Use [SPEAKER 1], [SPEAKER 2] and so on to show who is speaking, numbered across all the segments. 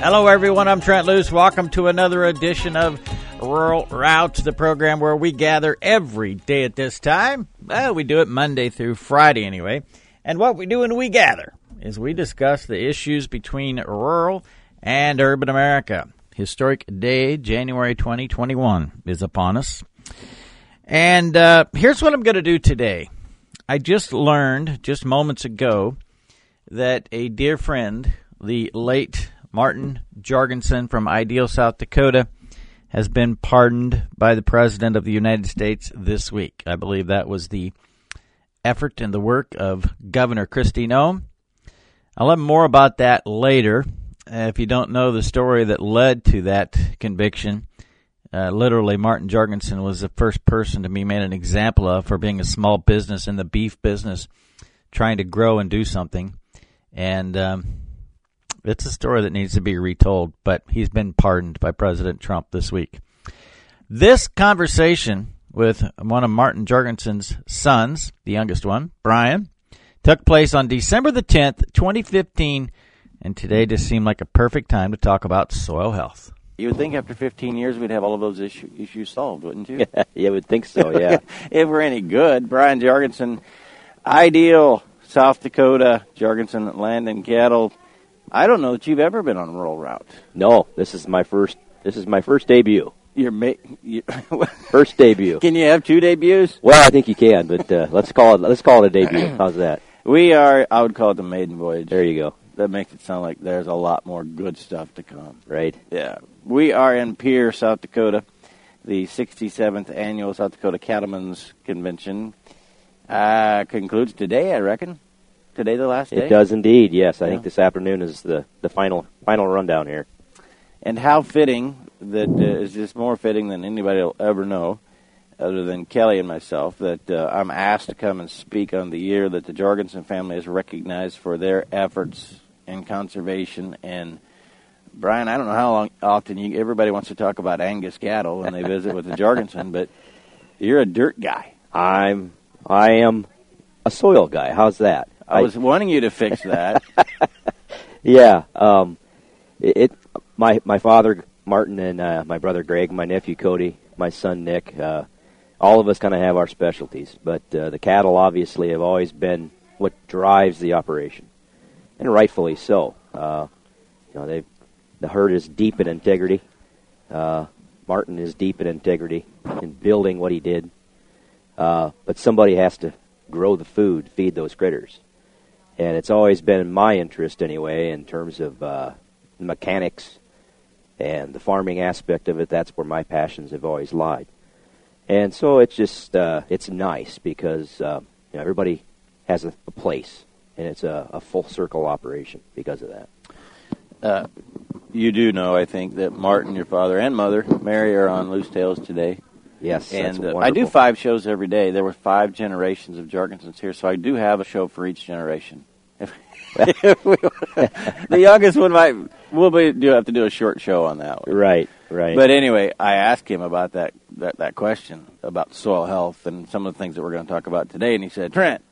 [SPEAKER 1] Hello, everyone. I'm Trent Loos. Welcome to another edition of Rural Routes, the program where we gather every day at this time. Well, we do it Monday through Friday anyway. And what we do when we gather is we discuss the issues between rural and urban America. Historic day, January 2021, is upon us. And uh, here's what I'm going to do today. I just learned just moments ago that a dear friend, the late Martin Jorgensen from Ideal, South Dakota, has been pardoned by the President of the United States this week. I believe that was the effort and the work of Governor Kristi Noem. I'll have more about that later. Uh, if you don't know the story that led to that conviction, uh, literally, Martin Jorgensen was the first person to be made an example of for being a small business in the beef business, trying to grow and do something. And um, it's a story that needs to be retold, but he's been pardoned by President Trump this week. This conversation with one of Martin Jorgensen's sons, the youngest one, Brian, took place on December the 10th, 2015, and today just seemed like a perfect time to talk about soil health.
[SPEAKER 2] You would think after 15 years we'd have all of those issue, issues solved, wouldn't you?
[SPEAKER 3] Yeah, you would think so, yeah.
[SPEAKER 2] if we're any good, Brian Jorgensen, ideal South Dakota, Jorgensen Land and Cattle. I don't know that you've ever been on a rural route.
[SPEAKER 3] No, this is my first. This is my first debut.
[SPEAKER 2] Your ma-
[SPEAKER 3] First debut.
[SPEAKER 2] Can you have two debuts?
[SPEAKER 3] Well, I think you can, but uh, let's call it. Let's call it a debut. How's that?
[SPEAKER 2] We are. I would call it the maiden voyage.
[SPEAKER 3] There you go.
[SPEAKER 2] That makes it sound like there's a lot more good stuff to come.
[SPEAKER 3] Right.
[SPEAKER 2] Yeah. We are in Pierre, South Dakota, the 67th annual South Dakota Cattlemen's Convention. Uh, concludes today, I reckon. Today, the last day.
[SPEAKER 3] It does indeed. Yes, I
[SPEAKER 2] Yeah.
[SPEAKER 3] think this afternoon is the the final final rundown here.
[SPEAKER 2] And how fitting that uh, is just more fitting than anybody will ever know, other than Kelly and myself, that uh, I'm asked to come and speak on the year that the Jorgensen family is recognized for their efforts in conservation. And Brian, I don't know how long, often you, everybody wants to talk about Angus cattle when they visit with the Jorgensen, but you're a dirt guy.
[SPEAKER 3] I'm I am a soil guy. How's that?
[SPEAKER 2] I was wanting you to fix that.
[SPEAKER 3] yeah. Um, it, it my my father Martin and uh, my brother Greg, my nephew Cody, my son Nick, uh, all of us kind of have our specialties. But uh, the cattle obviously have always been what drives the operation, and rightfully so. Uh, you know, they the herd is deep in integrity. Uh, Martin is deep in integrity in building what he did. Uh, but somebody has to grow the food, feed those critters and it's always been my interest anyway in terms of uh, mechanics and the farming aspect of it. That's where my passions have always lied, and so it's just uh, it's nice because uh, you know, everybody has a, a place, and it's a, a full circle operation because of that.
[SPEAKER 2] Uh, you do know, I think, that Martin, your father, and mother, Mary, are on Loos Tales today.
[SPEAKER 3] Yes, that's
[SPEAKER 2] and uh, I do five shows every day. There were five generations of Jorgensens here, so I do have a show for each generation. the youngest one might we'll be, do have to do a short show on that one.
[SPEAKER 3] Right, right.
[SPEAKER 2] But anyway, I asked him about that, that that question about soil health and some of the things that we're going to talk about today, and he said, "Trent,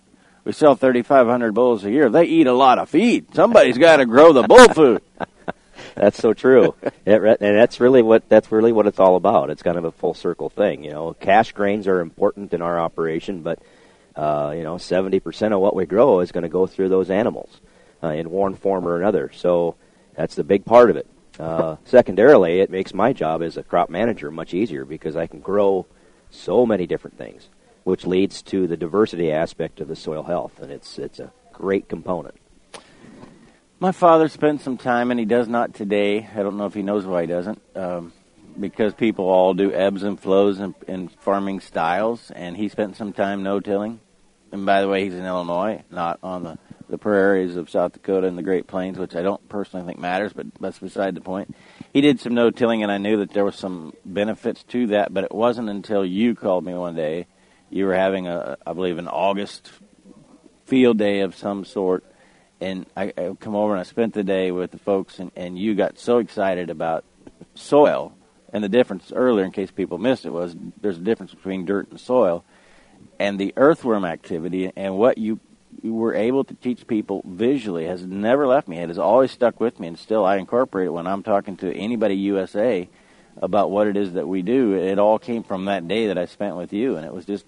[SPEAKER 2] we sell 3,500 bulls a year. They eat a lot of feed. Somebody's got to grow the bull food."
[SPEAKER 3] That's so true, It re- and that's really what that's really what it's all about. It's kind of a full circle thing, you know. Cash grains are important in our operation, but uh, you know, seventy percent of what we grow is going to go through those animals uh, in one form or another. So that's the big part of it. Uh, secondarily, it makes my job as a crop manager much easier because I can grow so many different things, which leads to the diversity aspect of the soil health, and it's it's a great component.
[SPEAKER 2] My father spent some time, and he does not today. I don't know if he knows why he doesn't, um, because people all do ebbs and flows in, in farming styles, and he spent some time no-tilling. And by the way, he's in Illinois, not on the, the prairies of South Dakota and the Great Plains, which I don't personally think matters, but that's beside the point. He did some no-tilling, and I knew that there was some benefits to that, but it wasn't until you called me one day. You were having a, I believe, an August field day of some sort, and I, I come over and I spent the day with the folks, and, and you got so excited about soil. And the difference earlier, in case people missed it, was there's a difference between dirt and soil, and the earthworm activity and what you were able to teach people visually has never left me. It has always stuck with me, and still I incorporate it when I'm talking to anybody USA about what it is that we do. It all came from that day that I spent with you, and it was just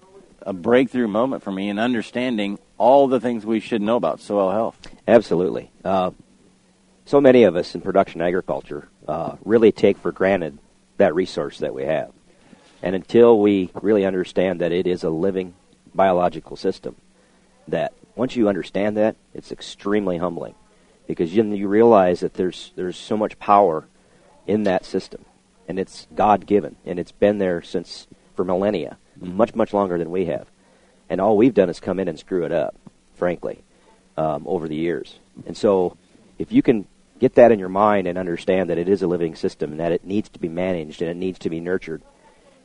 [SPEAKER 2] a breakthrough moment for me in understanding all the things we should know about soil health.
[SPEAKER 3] Absolutely. Uh, so many of us in production agriculture uh, really take for granted that resource that we have. And until we really understand that it is a living biological system, that once you understand that, it's extremely humbling because you, you realize that there's there's so much power in that system, and it's God given, and it's been there since for millennia, much much longer than we have, and all we've done is come in and screw it up, frankly, um, over the years. And so, if you can get that in your mind and understand that it is a living system and that it needs to be managed and it needs to be nurtured,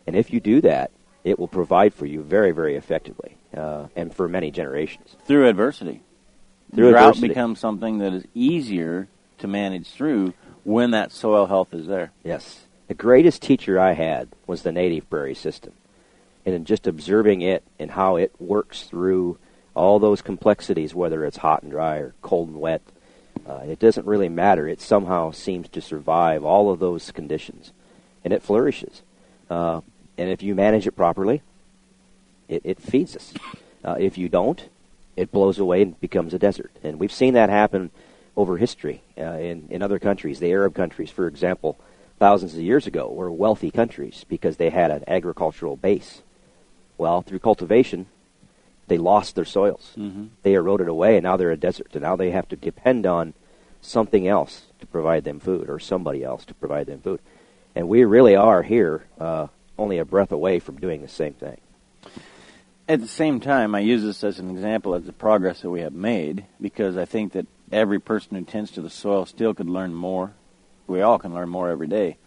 [SPEAKER 3] and if you do that, it will provide for you very very effectively uh, and for many generations.
[SPEAKER 2] Through adversity.
[SPEAKER 3] Through
[SPEAKER 2] Drought
[SPEAKER 3] adversity.
[SPEAKER 2] becomes something that is easier to manage through when that soil health is there.
[SPEAKER 3] Yes. The greatest teacher I had was the native prairie system. And just observing it and how it works through all those complexities, whether it's hot and dry or cold and wet, uh, it doesn't really matter. It somehow seems to survive all of those conditions. And it flourishes. Uh, and if you manage it properly, it, it feeds us. Uh, if you don't, it blows away and becomes a desert. And we've seen that happen over history uh, in, in other countries. The Arab countries, for example, thousands of years ago, were wealthy countries because they had an agricultural base. Well, through cultivation, they lost their soils.
[SPEAKER 2] Mm-hmm.
[SPEAKER 3] They eroded away, and now they're a desert. And now they have to depend on something else to provide them food, or somebody else to provide them food. And we really are here uh, only a breath away from doing the same thing.
[SPEAKER 2] At the same time, I use this as an example of the progress that we have made because I think that every person who tends to the soil still could learn more. We all can learn more every day.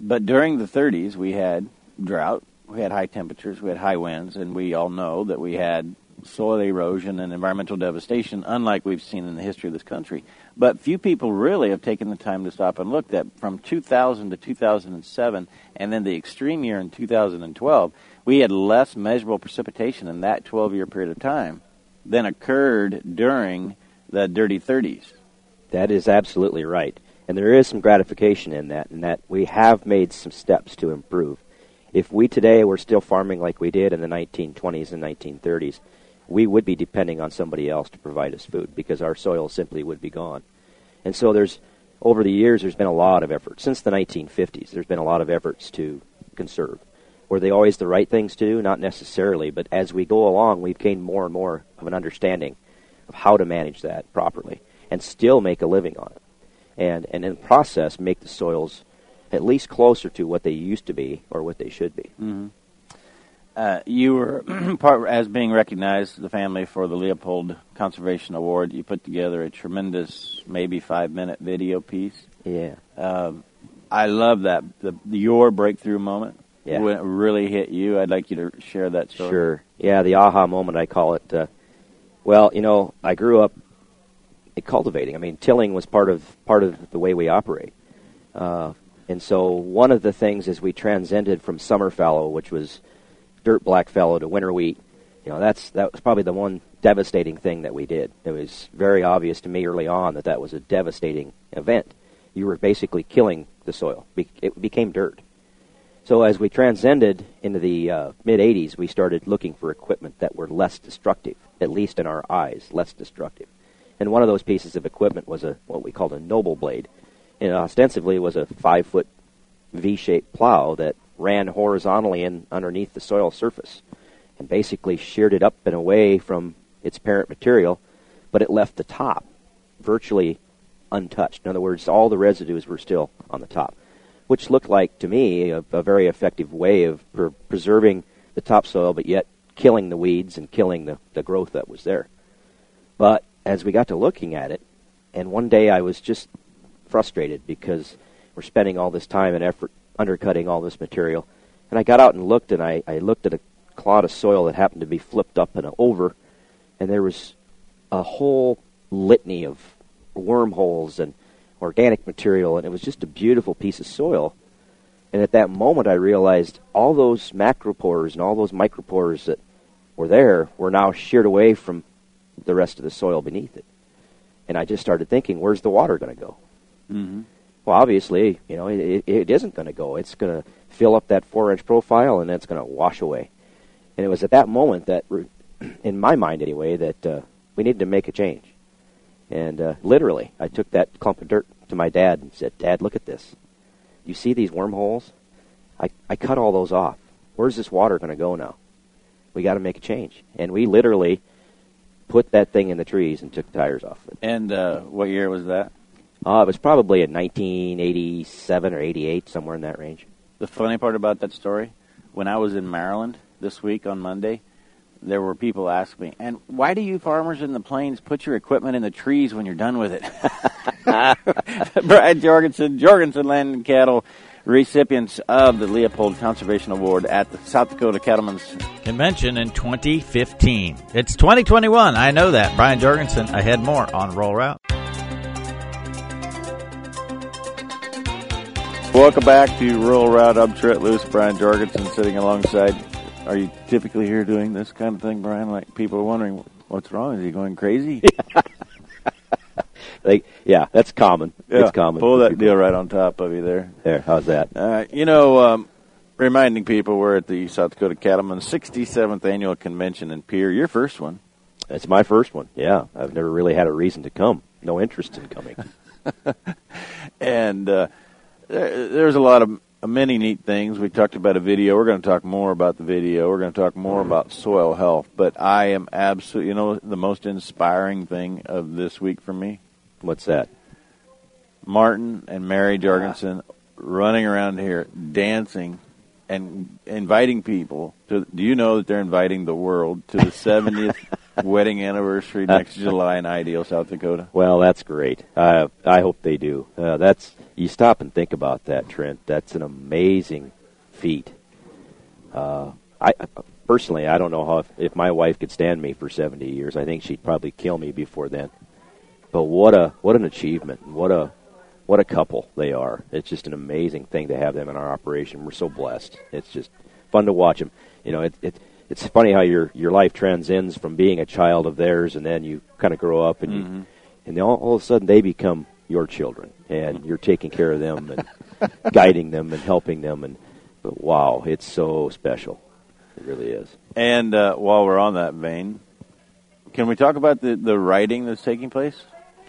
[SPEAKER 2] But during the 30s, we had drought, we had high temperatures, we had high winds, and we all know that we had soil erosion and environmental devastation, unlike we've seen in the history of this country. But few people really have taken the time to stop and look that from 2000 to 2007, and then the extreme year in 2012, we had less measurable precipitation in that 12 year period of time than occurred during the dirty 30s.
[SPEAKER 3] That is absolutely right. And there is some gratification in that, in that we have made some steps to improve. If we today were still farming like we did in the 1920s and 1930s, we would be depending on somebody else to provide us food because our soil simply would be gone. And so there's, over the years, there's been a lot of effort. Since the 1950s, there's been a lot of efforts to conserve. Were they always the right things to do? Not necessarily, but as we go along, we've gained more and more of an understanding of how to manage that properly and still make a living on it. And, and in the process, make the soils at least closer to what they used to be or what they should be.
[SPEAKER 2] Mm-hmm. Uh, you were part as being recognized, the family for the Leopold Conservation Award. You put together a tremendous, maybe five minute video piece.
[SPEAKER 3] Yeah.
[SPEAKER 2] Um, I love that the, your breakthrough moment
[SPEAKER 3] Yeah.
[SPEAKER 2] when it really hit you. I'd like you to share that story.
[SPEAKER 3] Sure. Yeah, the aha moment, I call it. Uh, well, you know, I grew up cultivating. I mean, tilling was part of part of the way we operate. Uh, and so one of the things as we transcended from summer fallow, which was dirt black fallow, to winter wheat, you know, that's that was probably the one devastating thing that we did. It was very obvious to me early on that that was a devastating event. You were basically killing the soil. Be- It became dirt. So as we transcended into the uh, mid 80s, we started looking for equipment that were less destructive, at least in our eyes, less destructive. And one of those pieces of equipment was a what we called a noble blade, ostensibly was a five foot V-shaped plow that ran horizontally in underneath the soil surface, and basically sheared it up and away from its parent material, but it left the top virtually untouched. In other words, all the residues were still on the top, which looked like to me a, a very effective way of pre- preserving the topsoil, but yet killing the weeds and killing the, the growth that was there. But as we got to looking at it, and one day I was just frustrated because we're spending all this time and effort undercutting all this material. And I got out and looked, and I, I looked at a clod of soil that happened to be flipped up and over, and there was a whole litany of wormholes and organic material, and it was just a beautiful piece of soil. And at that moment, I realized all those macropores and all those micropores that were there were now sheared away from the rest of the soil beneath it. And I just started thinking, where's the water going to go?
[SPEAKER 2] Mm-hmm.
[SPEAKER 3] Well, obviously, you know, it, it isn't going to go. It's going to fill up that four inch profile and then it's going to wash away. And it was at that moment that, in my mind anyway, that uh, we needed to make a change. And uh, literally, I took that clump of dirt to my dad and said, Dad, look at this. You see these wormholes? I, I cut all those off. Where's this water going to go now? We got to make a change. And we literally put that thing in the trees and took the tires off it.
[SPEAKER 2] And uh, what year was that?
[SPEAKER 3] Uh, it was probably in 1987 or 88, somewhere in that range.
[SPEAKER 2] The funny part about that story, when I was in Maryland this week on Monday, there were people asking me, and why do you farmers in the plains put your equipment in the trees when you're done with it? Brad Jorgensen, Jorgensen Land and Cattle, recipients of the Leopold Conservation Award at the South Dakota Cattlemen's
[SPEAKER 1] Convention in 2015. It's 2021. I know that. Brian Jorgensen ahead more on Rural Route.
[SPEAKER 2] Welcome back to Rural Route. I'm Trent Loos, Brian Jorgensen sitting alongside. Are you typically here doing this kind of thing, Brian? Like people are wondering what's wrong? Is he going crazy?
[SPEAKER 3] like, yeah, that's common.
[SPEAKER 2] Yeah,
[SPEAKER 3] it's common.
[SPEAKER 2] Pull that
[SPEAKER 3] People-
[SPEAKER 2] deal right on top of you there.
[SPEAKER 3] There, how's that?
[SPEAKER 2] Uh, you know, um, reminding people we're at the South Dakota Cattlemen's 67th Annual Convention in Pierre. Your first one.
[SPEAKER 3] It's my first one. Yeah, I've never really had a reason to come. No interest in coming.
[SPEAKER 2] and uh, there, there's a lot of many neat things. We talked about a video. We're going to talk more about the video. We're going to talk more about soil health. But I am absolutely, you know, the most inspiring thing of this week for me,
[SPEAKER 3] What's that?
[SPEAKER 2] Martin and Mary Jorgensen running around here dancing and inviting people to. Do you know that they're inviting the world to the 70th wedding anniversary next July in Ideal, South Dakota?
[SPEAKER 3] Well, that's great. Uh, I hope they do. Uh, that's you stop and think about that, Trent. That's an amazing feat. Uh, I personally, I don't know how if, if my wife could stand me for seventy years. I think she'd probably kill me before then. But what a what an achievement! What a what a couple they are. It's just an amazing thing to have them in our operation. We're so blessed. It's just fun to watch them. You know, it, it it's funny how your your life transcends from being a child of theirs, and then you kind of grow up and you
[SPEAKER 2] Mhm.
[SPEAKER 3] and all, all of a sudden they become your children, and you're taking care of them and guiding them and helping them. And but wow, it's so special. It really is.
[SPEAKER 2] And uh, while we're on that vein, can we talk about the, the writing that's taking place?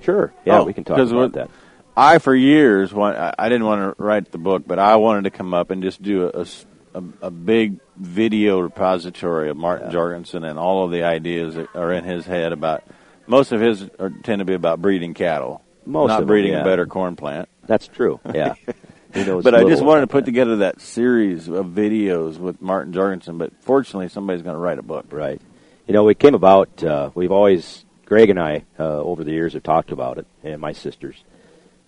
[SPEAKER 3] Sure. Yeah,
[SPEAKER 2] Oh,
[SPEAKER 3] we can talk about that.
[SPEAKER 2] I, for years, want, I didn't want to write the book, but I wanted to come up and just do a, a a- a big video repository of Martin
[SPEAKER 3] Yeah.
[SPEAKER 2] Jorgensen and all of the ideas that are in his head about. Most of his are, tend to be about breeding cattle,
[SPEAKER 3] Most
[SPEAKER 2] not
[SPEAKER 3] of them,
[SPEAKER 2] breeding
[SPEAKER 3] yeah.
[SPEAKER 2] a better corn plant.
[SPEAKER 3] That's true. Yeah.
[SPEAKER 2] But I just wanted to put
[SPEAKER 3] that.
[SPEAKER 2] together that series of videos with Martin Jorgensen. But fortunately, somebody's going to write a book.
[SPEAKER 3] Right. You know, it came about. Uh, we've always Greg and I uh, over the years have talked about it, and my sisters.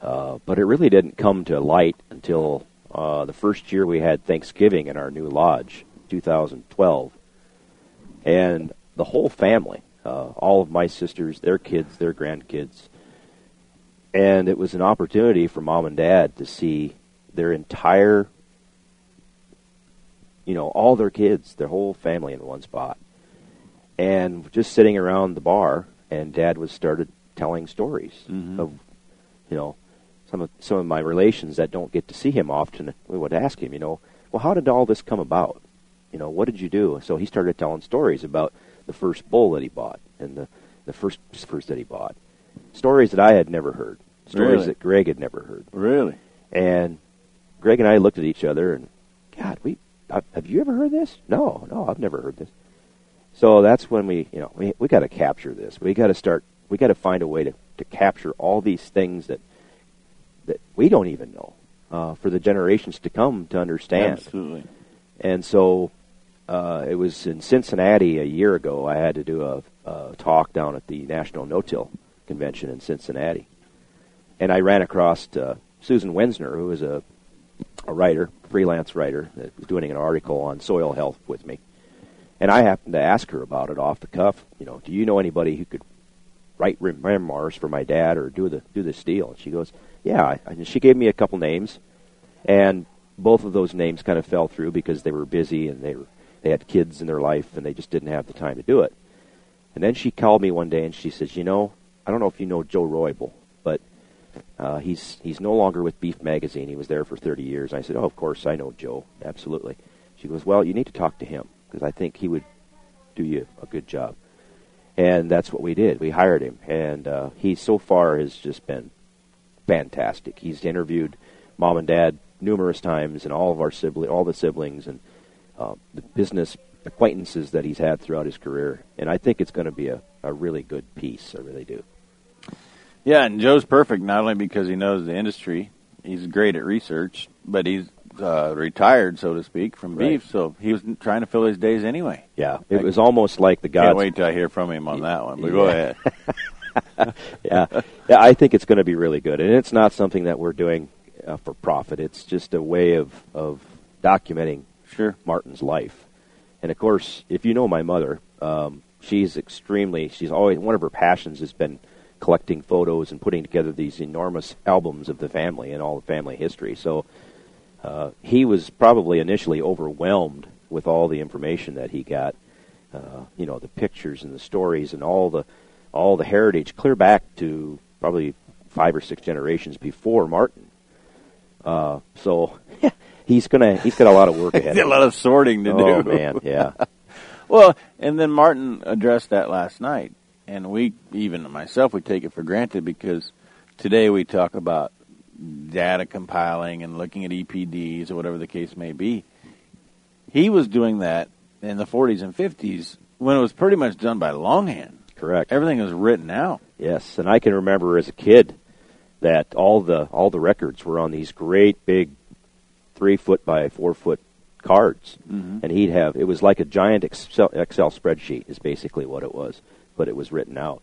[SPEAKER 3] Uh, but it really didn't come to light until uh, the first year we had Thanksgiving in our new lodge, 2012, and the whole family, uh, all of my sisters, their kids, their grandkids, and it was an opportunity for mom and dad to see their entire, you know, all their kids, their whole family in one spot. And just sitting around the bar, and Dad was started telling stories
[SPEAKER 2] Mhm.
[SPEAKER 3] of, you know, some of some of my relations that don't get to see him often. We would ask him, you know, well, how did all this come about? You know, what did you do? So he started telling stories about the first bull that he bought and the the first first that he bought, stories that I had never heard, stories
[SPEAKER 2] Really?
[SPEAKER 3] that Greg had never heard.
[SPEAKER 2] Really?
[SPEAKER 3] And Greg and I looked at each other and, God, we have you ever heard this? No, no, I've never heard this. So that's when we, you know, we we got to capture this. We got to start. We got to find a way to to capture all these things that that we don't even know uh, for the generations to come to understand.
[SPEAKER 2] Absolutely.
[SPEAKER 3] And so uh, it was in Cincinnati a year ago. I had to do a, a talk down at the National No-Till Convention in Cincinnati, and I ran across uh, Susan Wensner, who is a a writer, freelance writer, that was doing an article on soil health with me. And I happened to ask her about it off the cuff. You know, do you know anybody who could write memoirs for my dad or do the do this deal? And she goes, yeah. I- she gave me a couple names, and both of those names kind of fell through because they were busy and they were they had kids in their life and they just didn't have the time to do it. And then she called me one day and she says, "You know, I don't know if you know Joe Roybal, but uh, he's he's no longer with Beef Magazine. He was there for 30 years." I said, "Oh, of course I know Joe, absolutely." She goes, "Well, you need to talk to him because I think he would do you a good job." And that's what we did. We hired him, and uh, he so far has just been fantastic. He's interviewed mom and dad numerous times, and all of our sibling, all the siblings, and uh, the business acquaintances that he's had throughout his career. And I think it's going to be a, a really good piece. I really do.
[SPEAKER 2] Yeah, and Joe's perfect not only because he knows the industry, he's great at research, but he's uh, retired, so to speak, from
[SPEAKER 3] Right.
[SPEAKER 2] beef. So he was trying to fill his days anyway.
[SPEAKER 3] Yeah, it was almost like the
[SPEAKER 2] Can't
[SPEAKER 3] gods.
[SPEAKER 2] wait till I hear from him on that one. But go ahead.
[SPEAKER 3] yeah, yeah. I think it's going to be really good, and it's not something that we're doing uh, for profit. It's just a way of of documenting
[SPEAKER 2] Sure.
[SPEAKER 3] Martin's life. And of course, if you know my mother, um, she's extremely. She's always one of her passions has been collecting photos and putting together these enormous albums of the family and all the family history. So uh, he was probably initially overwhelmed with all the information that he got. Uh, you know, the pictures and the stories and all the all the heritage, clear back to probably five or six generations before Martin. Uh, so he's gonna he's got a lot of work ahead.
[SPEAKER 2] a lot of sorting to.
[SPEAKER 3] Oh
[SPEAKER 2] do.
[SPEAKER 3] man, yeah,
[SPEAKER 2] Well, and then Martin addressed that last night, and we, even myself, we take it for granted because today we talk about data compiling and looking at EPDs or whatever the case may be. He was doing that in the 40s and 50s when it was pretty much done by longhand.
[SPEAKER 3] Correct.
[SPEAKER 2] Everything was written out.
[SPEAKER 3] Yes, and I can remember as a kid that all the all the records were on these great big three foot by four foot cards,
[SPEAKER 2] Mhm.
[SPEAKER 3] and he'd have it was like a giant Excel, Excel spreadsheet is basically what it was, but it was written out,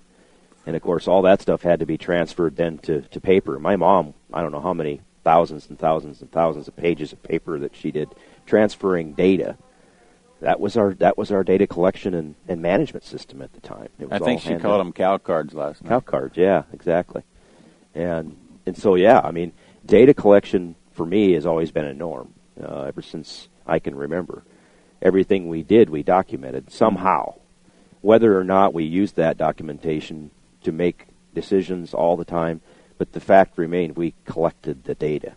[SPEAKER 3] and of course all that stuff had to be transferred then to to paper. My mom, I don't know how many thousands and thousands and thousands of pages of paper that she did transferring data. That was our that was our data collection and, and management system at the time. It was
[SPEAKER 2] I think she called
[SPEAKER 3] done.
[SPEAKER 2] them cow cards last night.
[SPEAKER 3] Cow cards, yeah, exactly. And and so yeah, I mean, data collection for me has always been a norm uh, ever since I can remember. Everything we did, we documented somehow, whether or not we used that documentation to make decisions all the time. But the fact remained, we collected the data.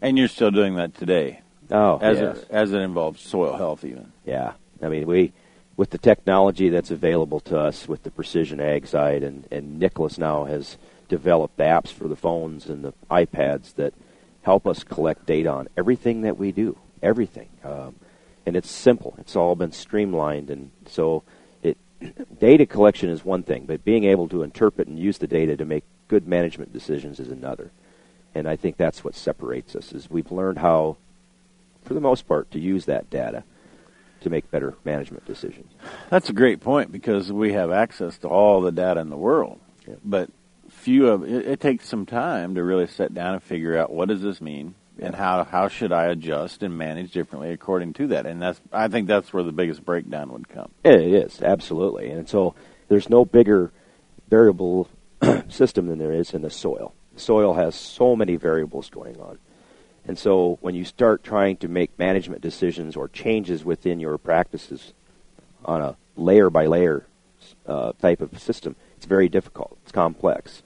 [SPEAKER 2] And you're still doing that today,
[SPEAKER 3] Oh,
[SPEAKER 2] as
[SPEAKER 3] yes.
[SPEAKER 2] it, as it involves soil health, even.
[SPEAKER 3] Yeah, I mean we with the technology that's available to us with the precision ag side, and and Nicholas now has developed apps for the phones and the iPads that help us collect data on everything that we do, everything, um, and it's simple. It's all been streamlined, and so it data collection is one thing, but being able to interpret and use the data to make good management decisions is another. And I think that's what separates us is we've learned how, for the most part, to use that data to make better management decisions.
[SPEAKER 2] That's a great point because we have access to all the data in the world,
[SPEAKER 3] Yeah.
[SPEAKER 2] but few of it, it takes some time to really sit down and figure out what does this mean and how how should I adjust and manage differently according to that. And that's I think that's where the biggest breakdown would come.
[SPEAKER 3] It is absolutely, and so there's no bigger variable system than there is in the soil. Soil has so many variables going on, and so when you start trying to make management decisions or changes within your practices on a layer by layer uh, type of system, it's very difficult. It's complex.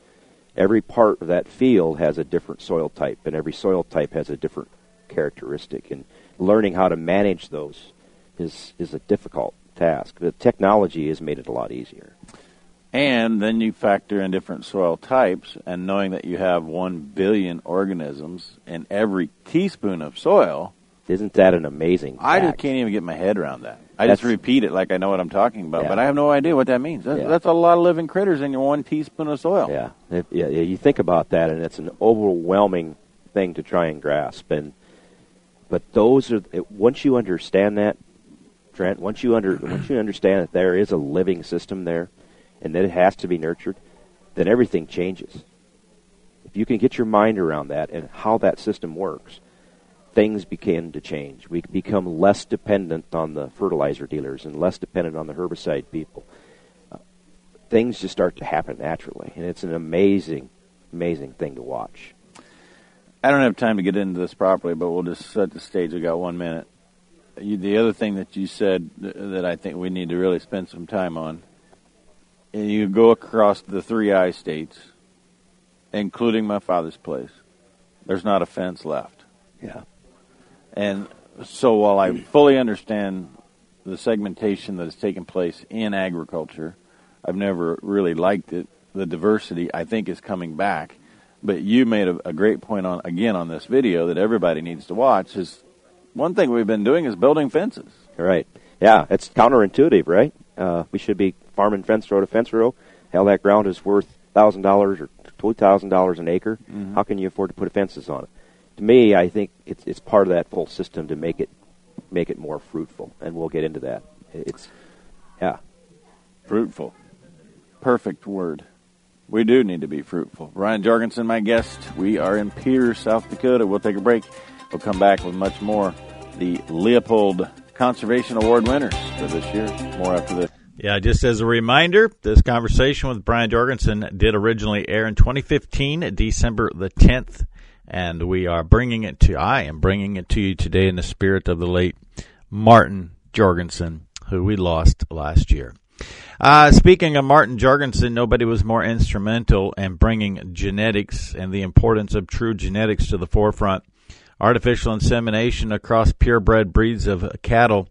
[SPEAKER 3] Every part of that field has a different soil type, and every soil type has a different characteristic. And learning how to manage those is is a difficult task. The technology has made it a lot easier.
[SPEAKER 2] And then you factor in different soil types and knowing that you have 1 billion organisms in every teaspoon of soil,
[SPEAKER 3] Isn't that an amazing?
[SPEAKER 2] I just can't even get my head around that. I just repeat it like I know what I'm talking about,
[SPEAKER 3] Yeah.
[SPEAKER 2] but I have no idea what that means. That's,
[SPEAKER 3] Yeah.
[SPEAKER 2] that's a lot of living critters in your one teaspoon of soil.
[SPEAKER 3] Yeah, yeah, yeah. You think about that, and it's an overwhelming thing to try and grasp. And but those are it, once you understand that, Trent. Once you under once you understand that there is a living system there, and that it has to be nurtured, then everything changes. If you can get your mind around that and how that system works, things begin to change. We become less dependent on the fertilizer dealers and less dependent on the herbicide people. Uh, things just start to happen naturally, and it's an amazing, amazing thing to watch.
[SPEAKER 2] I don't have time to get into this properly, but we'll just set the stage. We got one minute. you, the other thing that you said that I think we need to really spend some time on, and you go across the three I states, including my father's place. There's not a fence left.
[SPEAKER 3] Yeah.
[SPEAKER 2] And so while I fully understand the segmentation that has taken place in agriculture, I've never really liked it. The diversity I think is coming back. But you made a, a great point on again on this video that everybody needs to watch is one thing we've been doing is building fences.
[SPEAKER 3] Right. Yeah, it's counterintuitive, right? Uh, we should be farming fence row to fence row. Hell, that ground is worth thousand dollars or two thousand dollars an acre.
[SPEAKER 2] Mhm.
[SPEAKER 3] How can you afford to put fences on it? To me, I think it's it's part of that whole system to make it make it more fruitful, and we'll get into that. It's yeah,
[SPEAKER 2] Fruitful. Perfect word. We do need to be fruitful. Brian Jorgensen, my guest. We are in Pierre, South Dakota. We'll take a break. We'll come back with much more. The Leopold Conservation Award winners for this year. More after this.
[SPEAKER 1] Yeah, just as a reminder, this conversation with Brian Jorgensen did originally air in 2015, December the 10th, and we are bringing it to, I am bringing it to you today in the spirit of the late Martin Jorgensen, who we lost last year. Uh, speaking of Martin Jorgensen, nobody was more instrumental in bringing genetics and the importance of true genetics to the forefront. Artificial insemination across purebred breeds of cattle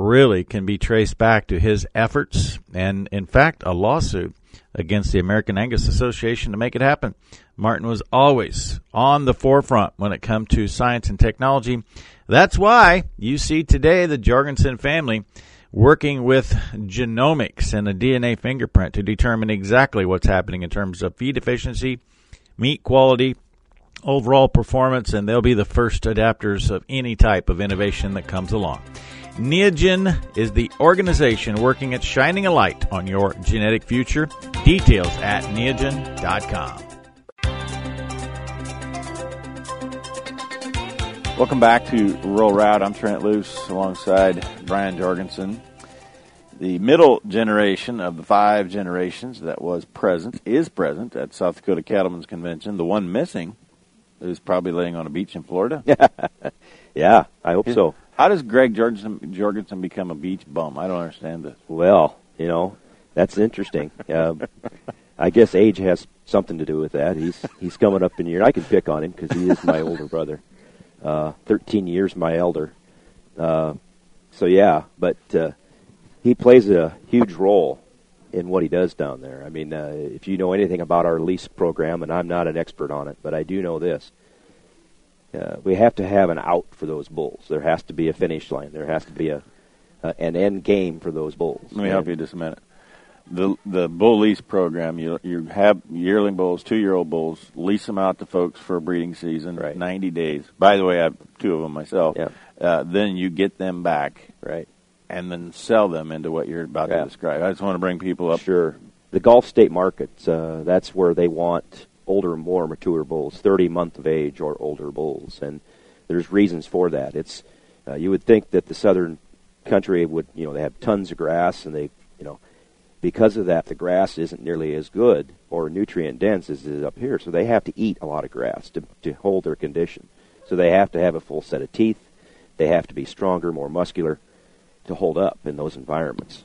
[SPEAKER 1] really can be traced back to his efforts and, in fact, a lawsuit against the American Angus Association to make it happen. Martin was always on the forefront when it comes to science and technology. That's why you see today the Jorgensen family working with genomics and a DNA fingerprint to determine exactly what's happening in terms of feed efficiency, meat quality, overall performance, and they'll be the first adapters of any type of innovation that comes along. Neogen is the organization working at shining a light on your genetic future. Details at neogen.com.
[SPEAKER 2] Welcome back to Rural Route. I'm Trent Loos alongside Brian Jorgensen. The middle generation of the five generations that was present is present at South Dakota Cattlemen's Convention. The one missing is probably laying on a beach in Florida.
[SPEAKER 3] yeah. I hope so.
[SPEAKER 2] How does Greg Jorgensen, Jorgensen become a beach bum? I don't understand this.
[SPEAKER 3] Well, you know, that's interesting. Uh, I guess age has something to do with that. He's he's coming up in year. I can pick on him because he is my older brother, uh, thirteen years my elder. Uh, so yeah, but uh, he plays a huge role in what he does down there. I mean, uh, if you know anything about our lease program, and I'm not an expert on it, but I do know this. Uh, we have to have an out for those bulls. There has to be a finish line. There has to be a uh, an end game for those bulls.
[SPEAKER 2] Let me help you just a minute. The the bull lease program, you you have yearling bulls, two year old bulls, lease them out to folks for a breeding season,
[SPEAKER 3] Right.
[SPEAKER 2] ninety days. By the way, I have two of them myself.
[SPEAKER 3] Yeah.
[SPEAKER 2] Uh, then you get them back
[SPEAKER 3] Right.
[SPEAKER 2] and then sell them into what you're about
[SPEAKER 3] Yeah.
[SPEAKER 2] to describe. I just want to bring people up.
[SPEAKER 3] Sure. The Gulf State markets, uh, that's where they want older, more mature bulls, 30 month of age or older bulls. And there's reasons for that. It's, uh, you would think that the southern country would, you know, they have tons of grass and they, you know, because of that, the grass isn't nearly as good or nutrient dense as it is up here. So they have to eat a lot of grass to, to hold their condition. So they have to have a full set of teeth. They have to be stronger, more muscular to hold up in those environments.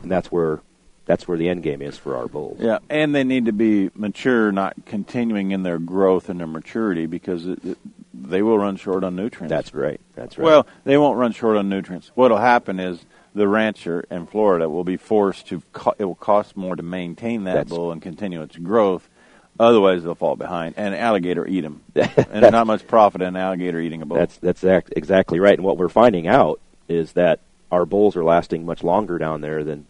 [SPEAKER 3] And that's where that's where the end game is for our bulls.
[SPEAKER 2] Yeah, and they need to be mature, not continuing in their growth and their maturity because it, it, they will run short on nutrients.
[SPEAKER 3] That's right. That's right.
[SPEAKER 2] Well, they won't run short on nutrients. What'll happen is the rancher in Florida will be forced to. Co- it will cost more to maintain that
[SPEAKER 3] That's-
[SPEAKER 2] bull and continue its growth. Otherwise, they'll fall behind, and alligator eat them. and there's not much profit in alligator eating a bull.
[SPEAKER 3] that's that's exactly right. And what we're finding out is that our bulls are lasting much longer down there than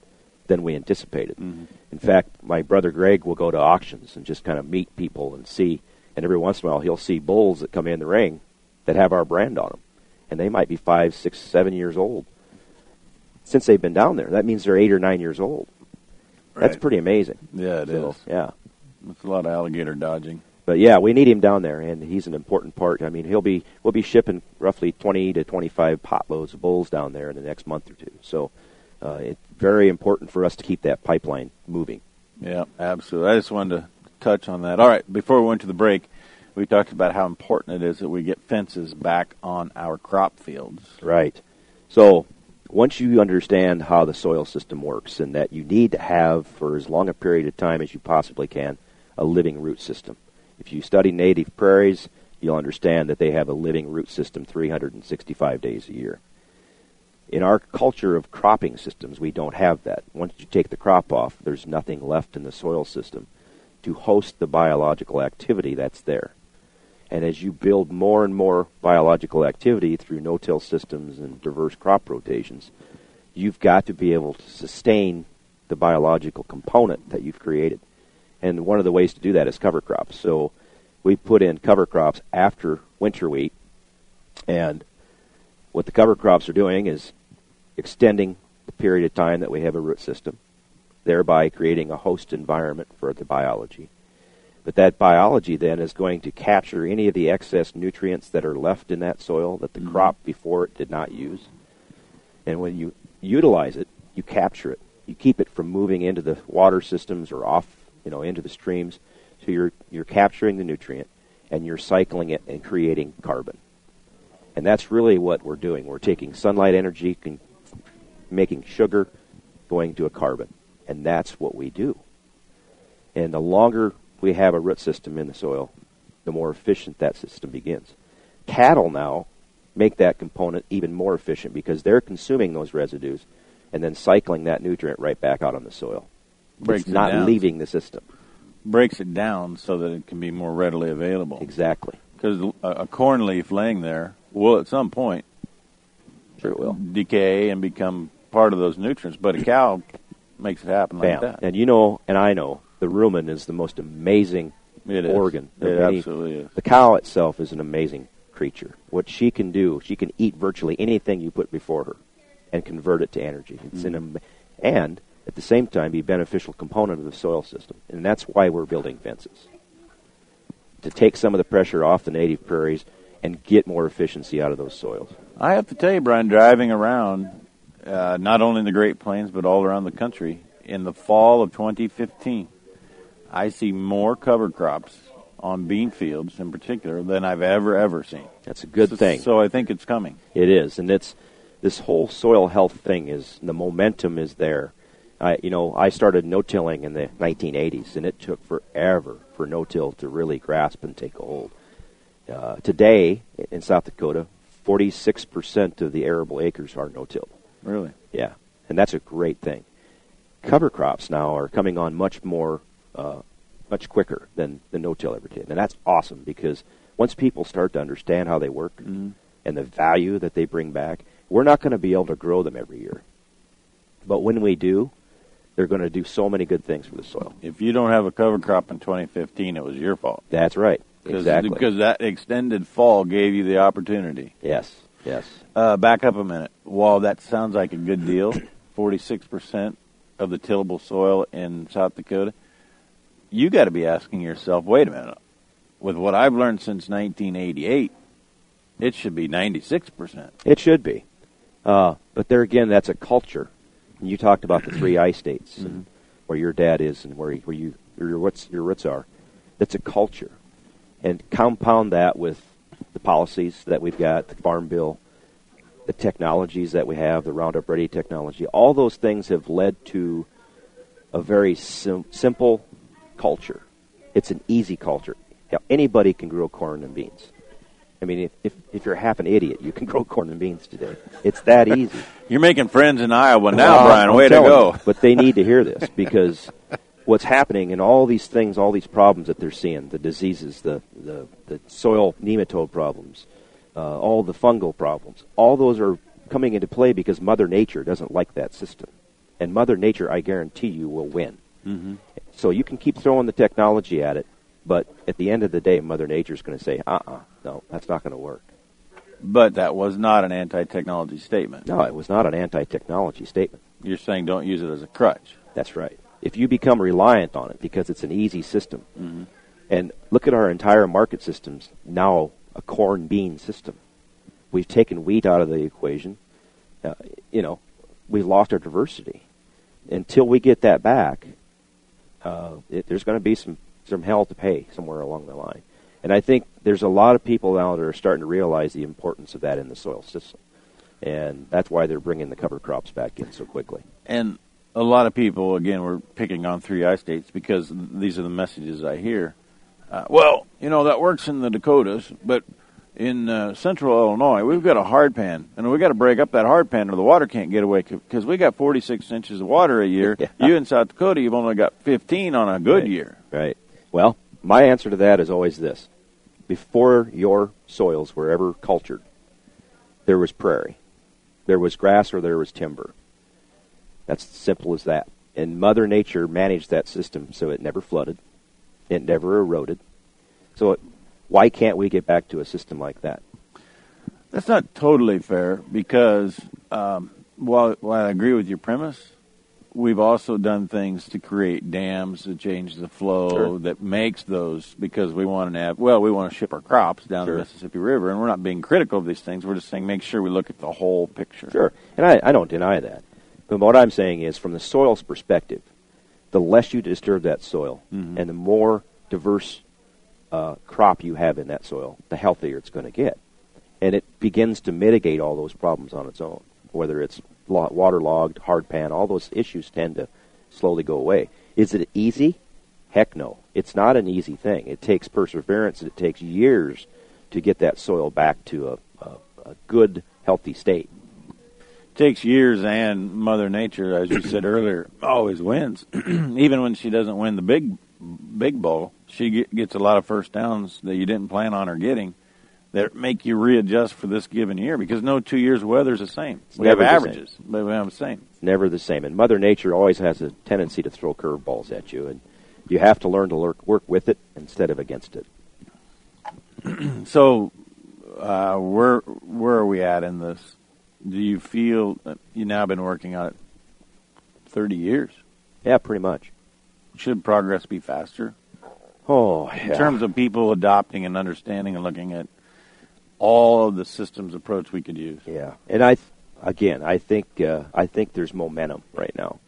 [SPEAKER 3] than we anticipated.
[SPEAKER 2] Mhm.
[SPEAKER 3] In fact, my brother Greg will go to auctions and just kind of meet people and see. And every once in a while, he'll see bulls that come in the ring that have our brand on them, and they might be five, six, seven years old. Since they've been down there, that means they're eight or nine years old. That's pretty amazing.
[SPEAKER 2] yeah, it is.
[SPEAKER 3] So, Yeah.
[SPEAKER 2] It's a lot of alligator dodging.
[SPEAKER 3] But yeah, we need him down there, and he's an important part. I mean, he'll be we'll be shipping roughly twenty to twenty five pot loads of bulls down there in the next month or two. So uh, it's very important for us to keep that pipeline moving.
[SPEAKER 2] Yeah, absolutely. I just wanted to touch on that. All right, before we went to the break, we talked about how important it is that we get fences back on our crop fields.
[SPEAKER 3] Right. So once you understand how the soil system works and that you need to have for as long a period of time as you possibly can a living root system. If you study native prairies, you'll understand that they have a living root system 365 days a year. In our culture of cropping systems, we don't have that. Once you take the crop off, there's nothing left in the soil system to host the biological activity that's there. And as you build more and more biological activity through no-till systems and diverse crop rotations, you've got to be able to sustain the biological component that you've created. And one of the ways to do that is cover crops. So we put in cover crops after winter wheat, and what the cover crops are doing is extending the period of time that we have a root system, thereby creating a host environment for the biology. But that biology then is going to capture any of the excess nutrients that are left in that soil that the mm-hmm. crop before it did not use. And when you utilize it, you capture it. You keep it from moving into the water systems or off, you know, into the streams. So you're you're capturing the nutrient and you're cycling it and creating carbon. And that's really what we're doing. We're taking sunlight energy, and making sugar, going to a carbon. And that's what we do. And the longer we have a root system in the soil, the more efficient that system begins. Cattle now make that component even more efficient because they're consuming those residues and then cycling that nutrient right back out on the soil. Breaks it's not it leaving the system.
[SPEAKER 2] Breaks it down so that it can be more readily available.
[SPEAKER 3] Exactly.
[SPEAKER 2] Because a corn leaf laying there will at some point
[SPEAKER 3] sure it will
[SPEAKER 2] decay and become part of those nutrients, but a cow makes it happen Bam. like that.
[SPEAKER 3] And you know, and I know the rumen is the most amazing
[SPEAKER 2] it
[SPEAKER 3] organ.
[SPEAKER 2] It any, absolutely is.
[SPEAKER 3] The cow itself is an amazing creature. What she can do, she can eat virtually anything you put before her and convert it to energy. It's mm. an and at the same time be a beneficial component of the soil system. And that's why we're building fences. To take some of the pressure off the native prairies and get more efficiency out of those soils.
[SPEAKER 2] I have to tell you, Brian, driving around, uh, not only in the Great Plains, but all around the country, in the fall of 2015, I see more cover crops on bean fields in particular than I've ever ever seen.
[SPEAKER 3] That's a good
[SPEAKER 2] so,
[SPEAKER 3] thing.
[SPEAKER 2] So I think it's coming.
[SPEAKER 3] It is, and it's this whole soil health thing is the momentum is there. I, you know, I started no-tilling in the 1980s, and it took forever for no-till to really grasp and take hold. Uh, today in South Dakota, 46% of the arable acres are no-till.
[SPEAKER 2] Really?
[SPEAKER 3] Yeah, and that's a great thing. Cover crops now are coming on much more uh, much quicker than the no-till ever did, and that's awesome because once people start to understand how they work mm-hmm. and the value that they bring back, we're not going to be able to grow them every year, but when we do, they're going to do so many good things for the soil.
[SPEAKER 2] If you don't have a cover crop in 2015, it was your fault.
[SPEAKER 3] That's right. Exactly.
[SPEAKER 2] Because that extended fall gave you the opportunity.
[SPEAKER 3] Yes. Yes.
[SPEAKER 2] Uh, back up a minute. While that sounds like a good deal, 46% of the tillable soil in South Dakota you got to be asking yourself, wait a minute, with what I've learned since 1988, it should be 96%.
[SPEAKER 3] It should be. Uh, but there again, that's a culture. And you talked about the three I states mm-hmm. and where your dad is and where, where you, your, roots, your roots are. That's a culture. And compound that with the policies that we've got, the Farm Bill, the technologies that we have, the Roundup Ready technology, all those things have led to a very sim- simple culture. It's an easy culture. anybody can grow corn and beans. I mean, if, if, if you're half an idiot, you can grow corn and beans today. It's that easy.
[SPEAKER 2] you're making friends in Iowa now, well, Brian. Way to go.
[SPEAKER 3] You, but they need to hear this because what's happening and all these things, all these problems that they're seeing, the diseases, the, the, the soil nematode problems, uh, all the fungal problems, all those are coming into play because Mother Nature doesn't like that system. And Mother Nature, I guarantee you, will win. Mm-hmm. So you can keep throwing the technology at it, but at the end of the day, Mother Nature's going to say, uh-uh, no, that's not going to work.
[SPEAKER 2] But that was not an anti-technology statement.
[SPEAKER 3] No, it was not an anti-technology statement.
[SPEAKER 2] You're saying don't use it as a crutch.
[SPEAKER 3] That's right. If you become reliant on it because it's an easy system, mm-hmm. and look at our entire market systems now, a corn bean system. We've taken wheat out of the equation. Uh, you know, we've lost our diversity. Until we get that back, uh, it, there's going to be some some hell to pay somewhere along the line. And I think there's a lot of people now that are starting to realize the importance of that in the soil system. and that's why they're bringing the cover crops back in so quickly.
[SPEAKER 2] And a lot of people, again, we're picking on three I states because these are the messages I hear. Uh, well, you know that works in the Dakotas, but in uh, central Illinois, we've got a hard pan, and we've got to break up that hard pan, or the water can't get away because we got 46 inches of water a year.
[SPEAKER 3] Yeah.
[SPEAKER 2] You in South Dakota, you've only got 15 on a good
[SPEAKER 3] Right.
[SPEAKER 2] year.
[SPEAKER 3] Right. Well, my answer to that is always this: before your soils were ever cultured, there was prairie, there was grass, or there was timber. That's as simple as that. And Mother Nature managed that system so it never flooded, it never eroded. So, it, why can't we get back to a system like that?
[SPEAKER 2] That's not totally fair because um, while, while I agree with your premise, we've also done things to create dams to change the flow
[SPEAKER 3] Sure.
[SPEAKER 2] that makes those because we want to have well we want to ship our crops down
[SPEAKER 3] Sure.
[SPEAKER 2] the Mississippi River and we're not being critical of these things we're just saying make sure we look at the whole picture.
[SPEAKER 3] Sure, and I, I don't deny that. But what I'm saying is, from the soil's perspective, the less you disturb that soil
[SPEAKER 2] Mhm.
[SPEAKER 3] and the more diverse uh, crop you have in that soil, the healthier it's going to get. And it begins to mitigate all those problems on its own, whether it's waterlogged, hard pan, all those issues tend to slowly go away. Is it easy? Heck no. It's not an easy thing. It takes perseverance. It takes years to get that soil back to a, a, a good, healthy state.
[SPEAKER 2] Takes years and Mother Nature, as you said earlier, always wins. Even when she doesn't win the big big bowl, she get, gets a lot of first downs that you didn't plan on her getting that make you readjust for this given year because no two years weather is the same.
[SPEAKER 3] It's
[SPEAKER 2] we have
[SPEAKER 3] the same.
[SPEAKER 2] averages, but we have the same.
[SPEAKER 3] never the same. And Mother Nature always has a tendency to throw curveballs at you, and you have to learn to work, work with it instead of against it.
[SPEAKER 2] So, uh, where where are we at in this? Do you feel you now been working on it thirty years?
[SPEAKER 3] Yeah, pretty much.
[SPEAKER 2] Should progress be faster?
[SPEAKER 3] Oh,
[SPEAKER 2] in terms of people adopting and understanding and looking at all of the systems approach we could use.
[SPEAKER 3] Yeah, and I, th- again, I think uh, I think there's momentum right now.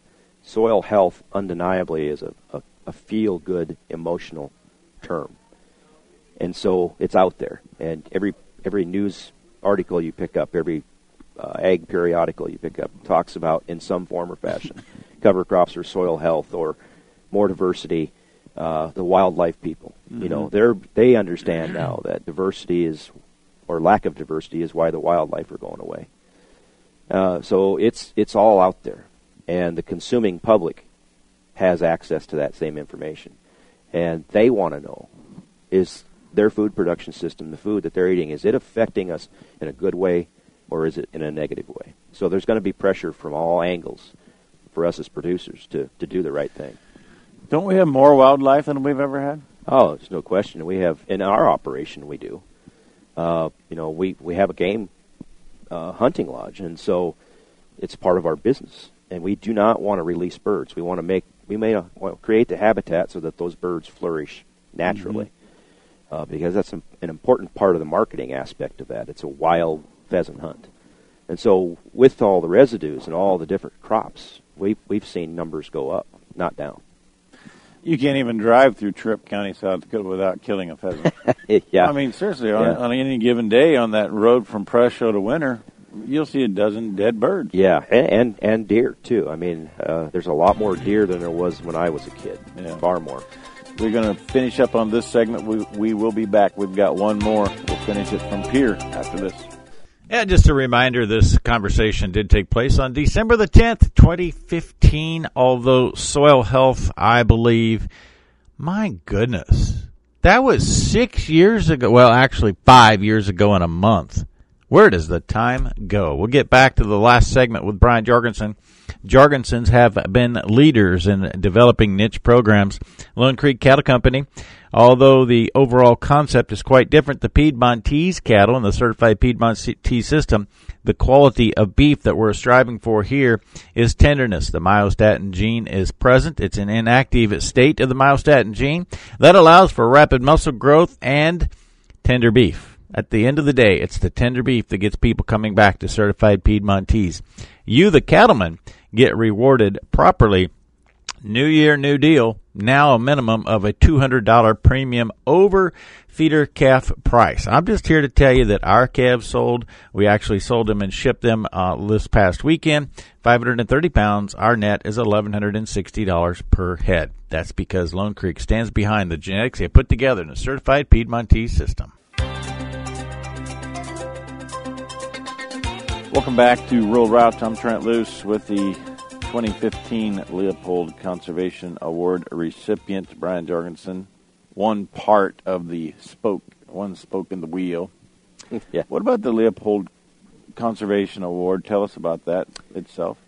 [SPEAKER 3] Soil health, undeniably, is a, a, a feel good emotional term, and so it's out there. And every every news article you pick up, every uh, ag periodical you pick up, talks about in some form or fashion. Cover crops or soil health or more diversity. Uh, the wildlife people, you know, they're they understand now that diversity is or lack of diversity is why the wildlife are going away. Uh, so it's it's all out there, and the consuming public has access to that same information, and they want to know: is their food production system, the food that they're eating, is it affecting us in a good way, or is it in a negative way? So there's going to be pressure from all angles for us as producers to to do the right thing.
[SPEAKER 2] Don't we have more wildlife than we've ever had?
[SPEAKER 3] Oh, there's no question. We have in our operation we do. Uh, you know, we we have a game uh, hunting lodge, and so it's part of our business. And we do not want to release birds. We want to make we may uh, want to create the habitat so that those birds flourish naturally, uh, because that's an important part of the marketing aspect of that. It's a wild pheasant hunt, and so with all the residues and all the different crops, we we've seen numbers go up, not down.
[SPEAKER 2] You can't even drive through Tripp County, South Dakota, without killing a pheasant.
[SPEAKER 3] yeah,
[SPEAKER 2] I mean, seriously, on,
[SPEAKER 3] Yeah.
[SPEAKER 2] on any given day on that road from Presho to Winner, you'll see a dozen dead birds.
[SPEAKER 3] Yeah, and and, and deer too. I mean, uh, there's a lot more deer than there was when I was a kid.
[SPEAKER 2] Yeah.
[SPEAKER 3] Far more.
[SPEAKER 2] We're going to finish up on this segment. We, we will be back. We've got one more. We'll finish it from Pierre after this.
[SPEAKER 1] Yeah, just a reminder this conversation did take place on December the 10th, 2015. Although soil health, I believe, my goodness, that was six years ago. Well, actually, five years ago in a month. Where does the time go? We'll get back to the last segment with Brian Jorgensen. Jorgensens have been leaders in developing niche programs. Lone Creek Cattle Company, although the overall concept is quite different, the Piedmontese cattle and the certified Piedmontese system, the quality of beef that we're striving for here is tenderness. The myostatin gene is present. It's an inactive state of the myostatin gene that allows for rapid muscle growth and tender beef. At the end of the day, it's the tender beef that gets people coming back to certified Piedmontese. You, the cattleman, get rewarded properly. New year, new deal. Now a minimum of a $200 premium over feeder calf price. I'm just here to tell you that our calves sold. We actually sold them and shipped them uh, this past weekend. 530 pounds. Our net is $1,160 per head. That's because Lone Creek stands behind the genetics they put together in a certified Piedmontese system.
[SPEAKER 2] Welcome back to Rural Route. I'm Trent Loos with the 2015 Leopold Conservation Award recipient, Brian Jorgensen. One part of the spoke, one spoke in the wheel.
[SPEAKER 3] yeah.
[SPEAKER 2] What about the Leopold Conservation Award? Tell us about that itself.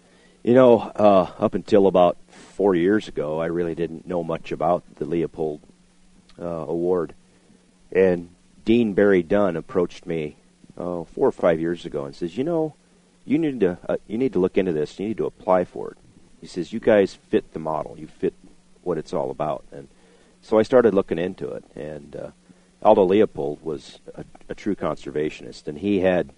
[SPEAKER 3] You know, uh, up until about four years ago, I really didn't know much about the Leopold uh, Award. And Dean Barry Dunn approached me uh, four or five years ago and says, "You know, you need to uh, you need to look into this. You need to apply for it." He says, "You guys fit the model. You fit what it's all about." And so I started looking into it. And uh, Aldo Leopold was a, a true conservationist, and he had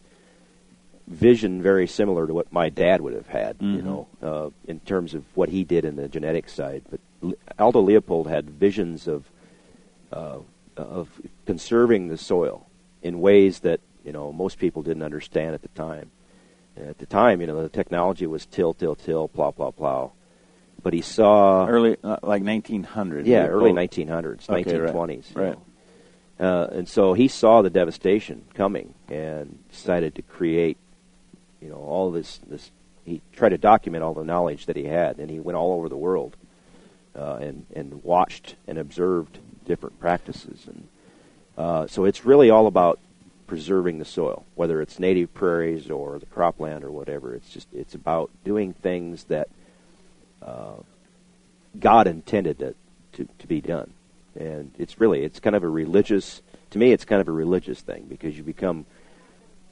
[SPEAKER 3] vision very similar to what my dad would have had, mm-hmm. you know, uh, in terms of what he did in the genetic side. But Aldo Leopold had visions of uh, of conserving the soil in ways that you know most people didn't understand at the time. At the time, you know, the technology was till, till, till, plow, plow, plow. But he saw
[SPEAKER 2] early, uh, like 1900.
[SPEAKER 3] Yeah, early 1900s, okay, 1920s.
[SPEAKER 2] Right.
[SPEAKER 3] Uh, and so he saw the devastation coming and decided to create, you know, all this. This he tried to document all the knowledge that he had, and he went all over the world uh, and and watched and observed different practices, and uh, so it's really all about preserving the soil, whether it's native prairies or the cropland or whatever. It's just it's about doing things that uh, God intended it to, to be done, and it's really it's kind of a religious. To me, it's kind of a religious thing because you become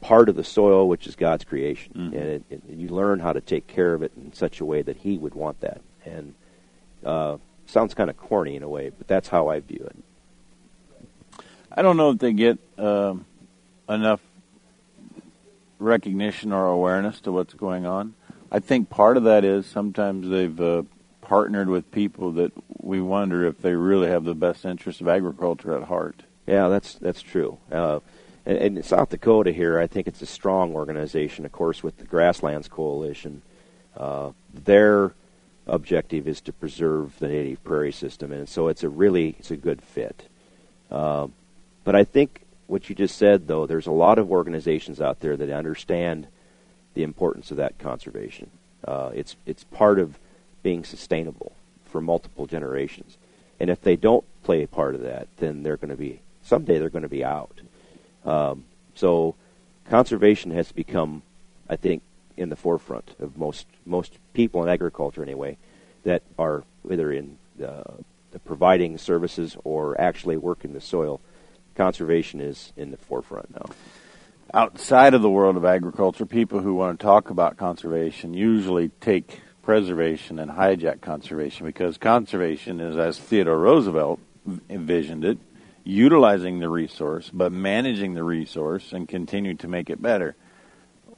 [SPEAKER 3] part of the soil, which is God's creation, mm-hmm. and, it, it, you learn how to take care of it in such a way that He would want that. And uh, sounds kind of corny in a way, but that's how I view it.
[SPEAKER 2] I don't know if they get um, enough recognition or awareness to what's going on. I think part of that is sometimes they've uh, partnered with people that we wonder if they really have the best interest of agriculture at heart.
[SPEAKER 3] Yeah, that's that's true. Uh, and, and South Dakota here, I think it's a strong organization. Of course, with the Grasslands Coalition, uh, their objective is to preserve the native prairie system, and so it's a really it's a good fit. Uh, but I think what you just said, though, there's a lot of organizations out there that understand the importance of that conservation. Uh, it's it's part of being sustainable for multiple generations, and if they don't play a part of that, then they're going to be someday they're going to be out. Um, so, conservation has become, I think, in the forefront of most most people in agriculture anyway, that are either in uh, providing services or actually working the soil conservation is in the forefront now.
[SPEAKER 2] Outside of the world of agriculture, people who want to talk about conservation usually take preservation and hijack conservation because conservation is, as Theodore Roosevelt envisioned it, utilizing the resource, but managing the resource and continue to make it better.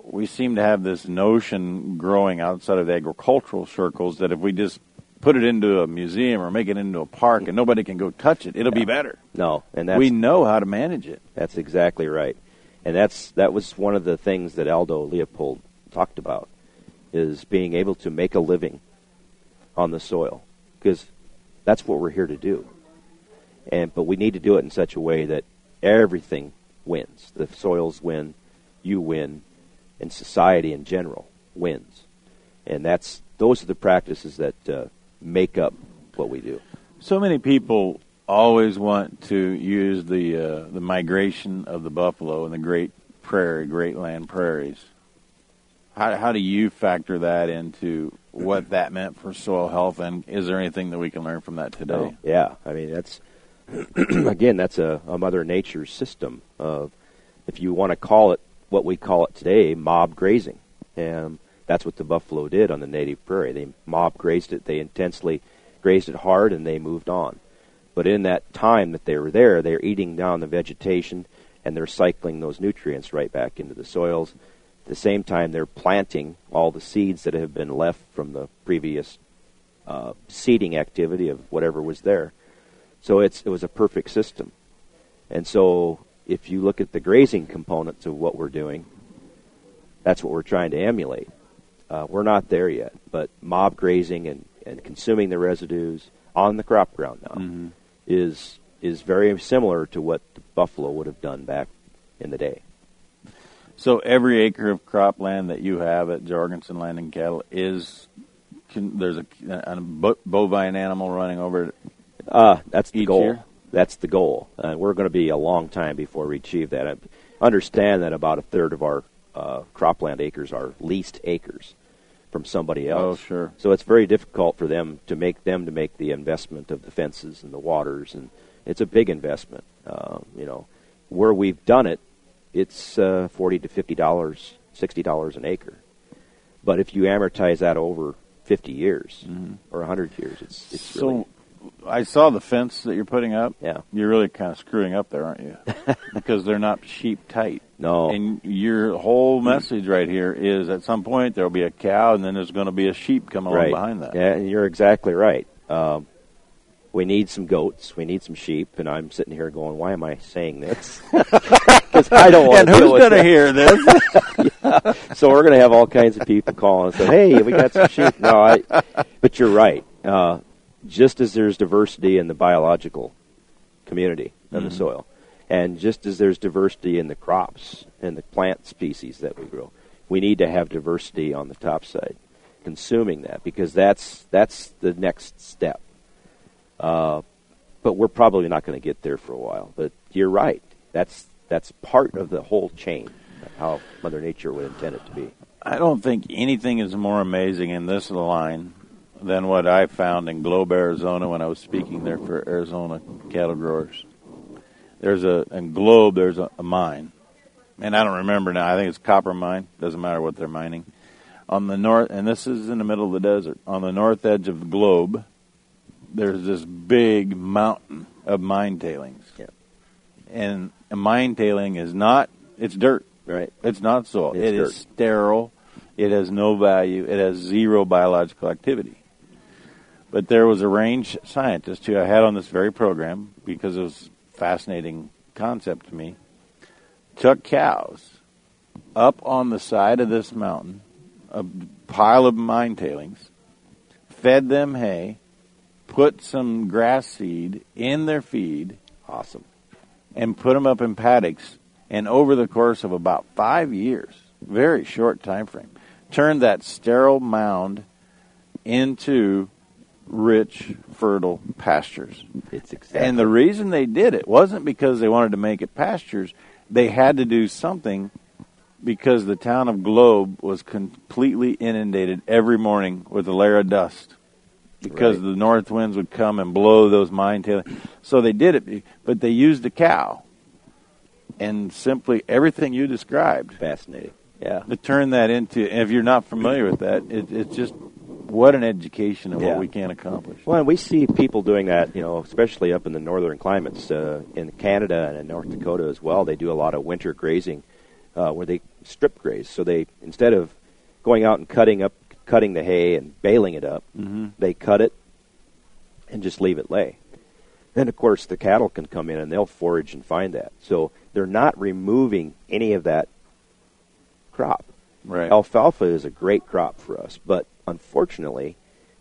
[SPEAKER 2] We seem to have this notion growing outside of the agricultural circles that if we just put it into a museum or make it into a park and nobody can go touch it, it'll be better.
[SPEAKER 3] No, and that's
[SPEAKER 2] we know how to manage it.
[SPEAKER 3] That's exactly right, and that's that was one of the things that Aldo Leopold talked about is being able to make a living on the soil because that's what we're here to do. And but we need to do it in such a way that everything wins. The soils win, you win, and society in general wins. And that's those are the practices that uh, make up what we do.
[SPEAKER 2] So many people always want to use the uh, the migration of the buffalo and the great prairie, great land prairies. How how do you factor that into what that meant for soil health, and is there anything that we can learn from that today? Oh,
[SPEAKER 3] yeah, I mean that's again that's a, a Mother Nature's system of if you want to call it what we call it today, mob grazing, and that's what the buffalo did on the native prairie. They mob grazed it. They intensely grazed it hard, and they moved on. But in that time that they were there, they're eating down the vegetation, and they're cycling those nutrients right back into the soils. At the same time, they're planting all the seeds that have been left from the previous uh, seeding activity of whatever was there. So it's it was a perfect system. And so if you look at the grazing components of what we're doing, that's what we're trying to emulate. Uh, we're not there yet, but mob grazing and, and consuming the residues on the crop ground now
[SPEAKER 2] Mm-hmm.
[SPEAKER 3] is is very similar to what the buffalo would have done back in the day.
[SPEAKER 2] So every acre of cropland that you have at Jorgensen Land and Cattle is can, there's a, a bo- bovine animal running over it.
[SPEAKER 3] Uh, that's the goal.
[SPEAKER 2] year?
[SPEAKER 3] That's the goal. Uh, we're going to be a long time before we achieve that. I understand that about a third of our uh, cropland acres are leased acres from somebody else.
[SPEAKER 2] Oh, sure.
[SPEAKER 3] So it's very difficult for them to make them to make the investment of the fences and the waters, and it's a big investment. Uh, you know, where we've done it, it's uh, forty to fifty dollars, sixty dollars an acre. But if you amortize that over fifty years or hundred years, it's it's
[SPEAKER 2] Mm-hmm. So
[SPEAKER 3] really
[SPEAKER 2] I saw the fence that you're putting up.
[SPEAKER 3] Yeah.
[SPEAKER 2] You're really kind of screwing up there, aren't you? because they're not sheep tight.
[SPEAKER 3] no.
[SPEAKER 2] And your whole message right here is at some point there'll be a cow and then there's going to be a sheep come along
[SPEAKER 3] right
[SPEAKER 2] behind that.
[SPEAKER 3] Yeah, and you're exactly right. Um, we need some goats. We need some sheep. And I'm sitting here going, "Why am I saying this?" Because I don't want to
[SPEAKER 2] who's going to hear this?
[SPEAKER 3] So we're going to have all kinds of people calling and say, "Hey, we got some sheep." No, I. But you're right. Uh, just as there's diversity in the biological community of
[SPEAKER 2] Mhm.
[SPEAKER 3] the soil, and just as there's diversity in the crops and the plant species that we grow, we need to have diversity on the top side, consuming that because that's that's the next step. Uh, but we're probably not going to get there for a while. But you're right. That's that's part of the whole chain, how Mother Nature would intend it to be.
[SPEAKER 2] I don't think anything is more amazing in this line than what I found in Globe, Arizona when I was speaking there for Arizona cattle growers. There's a in Globe there's a, a mine. And I don't remember now. I think it's copper mine. Doesn't matter what they're mining. On the north and this is in the middle of the desert. On the north edge of the globe there's this big mountain of mine tailings.
[SPEAKER 3] Yeah.
[SPEAKER 2] And a mine tailing is not it's dirt.
[SPEAKER 3] Right.
[SPEAKER 2] It's not soil.
[SPEAKER 3] It's
[SPEAKER 2] It is sterile. It has no value. It has zero biological activity. But there was a range scientist who I had on this very program because it was a fascinating concept to me. Took cows up on the side of this mountain, a pile of mine tailings, fed them hay, put some grass seed in their feed,
[SPEAKER 3] Awesome.
[SPEAKER 2] and put them up in paddocks and over the course of about five years very short time frame turned that sterile mound into rich fertile pastures
[SPEAKER 3] It's exactly.
[SPEAKER 2] and the reason they did it wasn't because they wanted to make it pastures they had to do something because the town of Globe was completely inundated every morning with a layer of dust because
[SPEAKER 3] Right.
[SPEAKER 2] the north winds would come and blow those mine tailings. So they did it, but they used a cow, and simply everything you described
[SPEAKER 3] fascinating. Yeah.
[SPEAKER 2] to turn that into. If you're not familiar with that, it, it's just what an education of
[SPEAKER 3] Yeah.
[SPEAKER 2] what we can accomplish.
[SPEAKER 3] Well, and we see people doing that, you know, especially up in the northern climates, uh, in Canada and in North Dakota as well. They do a lot of winter grazing, uh, where they strip graze. So they instead of going out and cutting up, cutting the hay and baling it up,
[SPEAKER 2] Mm-hmm.
[SPEAKER 3] they cut it and just leave it lay. Then, of course, the cattle can come in and they'll forage and find that. So they're not removing any of that crop.
[SPEAKER 2] Right.
[SPEAKER 3] Alfalfa is a great crop for us, but unfortunately,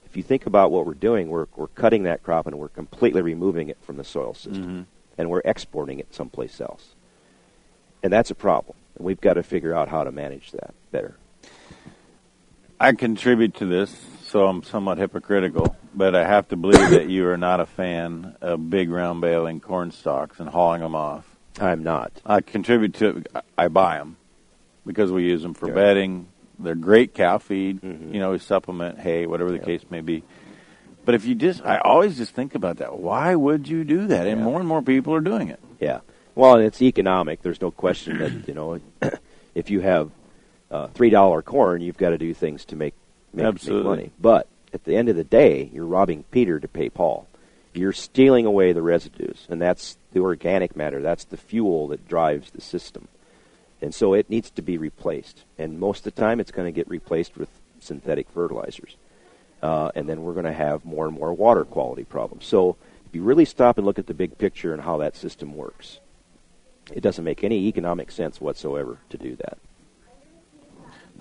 [SPEAKER 3] if you think about what we're doing, we're, we're cutting that crop and we're completely removing it from the soil system,
[SPEAKER 2] Mhm.
[SPEAKER 3] and we're exporting it someplace else. And that's a problem. And we've got to figure out how to manage that better.
[SPEAKER 2] I contribute to this, so I'm somewhat hypocritical, but I have to believe that you are not a fan of big round baling corn stalks and hauling them off.
[SPEAKER 3] I'm not.
[SPEAKER 2] I contribute to it. I buy them because we use them for
[SPEAKER 3] Sure.
[SPEAKER 2] bedding. They're great cow feed.
[SPEAKER 3] Mhm.
[SPEAKER 2] You know, we supplement hay, whatever the
[SPEAKER 3] Yep.
[SPEAKER 2] case may be. But if you just, I always just think about that. Why would you do that? And
[SPEAKER 3] Yeah.
[SPEAKER 2] more and more people are doing it.
[SPEAKER 3] Yeah. Well, it's economic. There's no question that you know, if you have uh, three dollar corn, you've got to do things to make make, make
[SPEAKER 2] Absolutely.
[SPEAKER 3] money. But at the end of the day, you're robbing Peter to pay Paul. You're stealing away the residues, and that's the organic matter. That's the fuel that drives the system, and so it needs to be replaced. And most of the time, it's going to get replaced with synthetic fertilizers. uh, and then we're going to have more and more water quality problems. So if you really stop and look at the big picture and how that system works, it doesn't make any economic sense whatsoever to do that.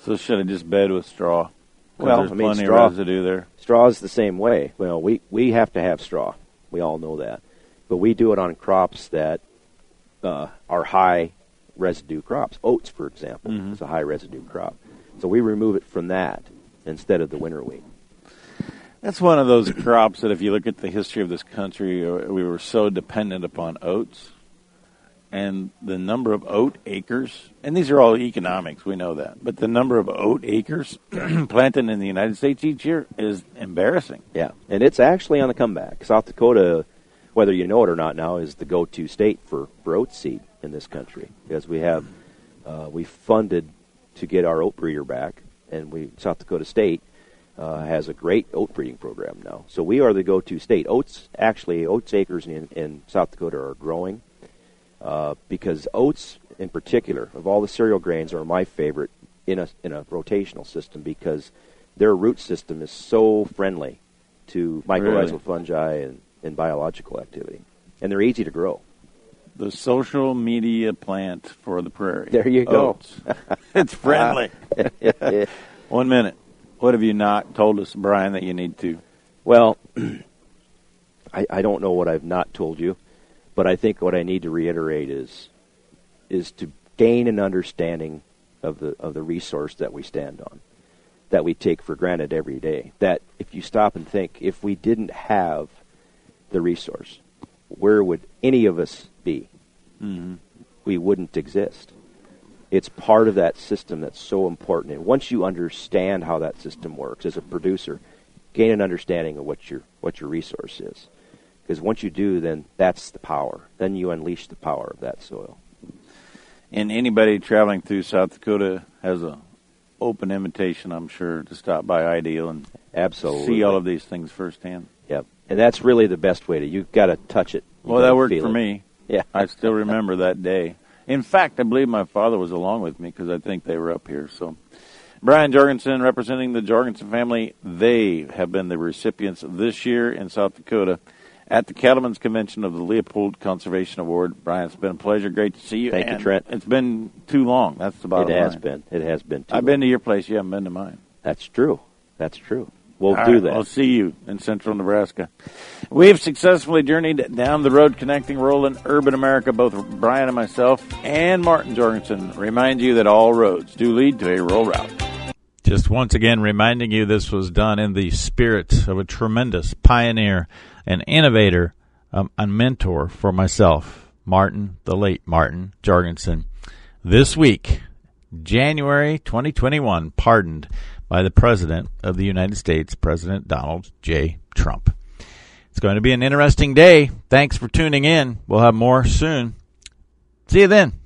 [SPEAKER 2] So should have just bed with straw?
[SPEAKER 3] Well,
[SPEAKER 2] there's
[SPEAKER 3] I mean, straw-
[SPEAKER 2] residue there.
[SPEAKER 3] Straw is the same way. Well, we, we have to have straw. We all know that. But we do it on crops that uh, are high residue crops. Oats, for example,
[SPEAKER 2] Mhm.
[SPEAKER 3] is a high residue crop. So we remove it from that instead of the winter wheat.
[SPEAKER 2] That's one of those crops that, if you look at the history of this country, uh, we were so dependent upon oats, and the number of oat acres, and these are all economics, we know that, but the number of oat acres planted in the United States each year is embarrassing.
[SPEAKER 3] Yeah, and it's actually on the comeback. South Dakota, whether you know it or not now, is the go-to state for, for oat seed in this country because we have uh, we funded to get our oat breeder back, and we South Dakota State uh, has a great oat breeding program now. So we are the go-to state. Oats actually oats acres in, in South Dakota are growing uh, because oats, in particular, of all the cereal grains, are my favorite in a in a rotational system because their root system is so friendly to mycorrhizal
[SPEAKER 2] Really?
[SPEAKER 3] fungi and, and biological activity, and they're easy to grow.
[SPEAKER 2] The social media plant for the prairie.
[SPEAKER 3] There you go.
[SPEAKER 2] Oh, it's friendly. One minute. What have you not told us, Brian, that you need to?
[SPEAKER 3] Well, I, I don't know what I've not told you, but I think what I need to reiterate is is to gain an understanding of the of the resource that we stand on, that we take for granted every day. That if you stop and think, if we didn't have the resource, where would any of us be?
[SPEAKER 2] Mm-hmm.
[SPEAKER 3] we wouldn't exist. It's part of that system that's so important. And once you understand how that system works as a producer, gain an understanding of what your what your resource is. Because once you do, then that's the power. Then you unleash the power of that soil.
[SPEAKER 2] And anybody traveling through South Dakota has a open invitation, I'm sure, to stop by Ideal and
[SPEAKER 3] Absolutely.
[SPEAKER 2] see all of these things firsthand.
[SPEAKER 3] Yep. And that's really the best way to. You've got to touch it. You
[SPEAKER 2] Well, that worked for
[SPEAKER 3] it.
[SPEAKER 2] me.
[SPEAKER 3] Yeah.
[SPEAKER 2] I still remember that day. In fact, I believe my father was along with me because I think they were up here. So, Brian Jorgensen, representing the Jorgensen family, they have been the recipients this year in South Dakota at the Cattlemen's Convention of the Leopold Conservation Award. Brian, it's been a pleasure. Great to see you.
[SPEAKER 3] Thank you, Trent.
[SPEAKER 2] It's been too long. That's the bottom
[SPEAKER 3] It has
[SPEAKER 2] line.
[SPEAKER 3] been. It has been. Too
[SPEAKER 2] I've been to your place. You haven't been to mine.
[SPEAKER 3] That's true. That's true. We'll
[SPEAKER 2] All
[SPEAKER 3] do
[SPEAKER 2] right,
[SPEAKER 3] that.
[SPEAKER 2] I'll see you in central Nebraska. We've successfully journeyed down the road connecting rural and urban America. Both Brian and myself and Martin Jorgensen remind you that all roads do lead to a rural route. Just once again reminding you this was done in the spirit of a tremendous pioneer, an innovator, um, a mentor for myself, Martin, the late Martin Jorgensen. This week, January 2021, pardoned by the President of the United States, President Donald J. Trump. It's going to be an interesting day. Thanks for tuning in. We'll have more soon. See you then.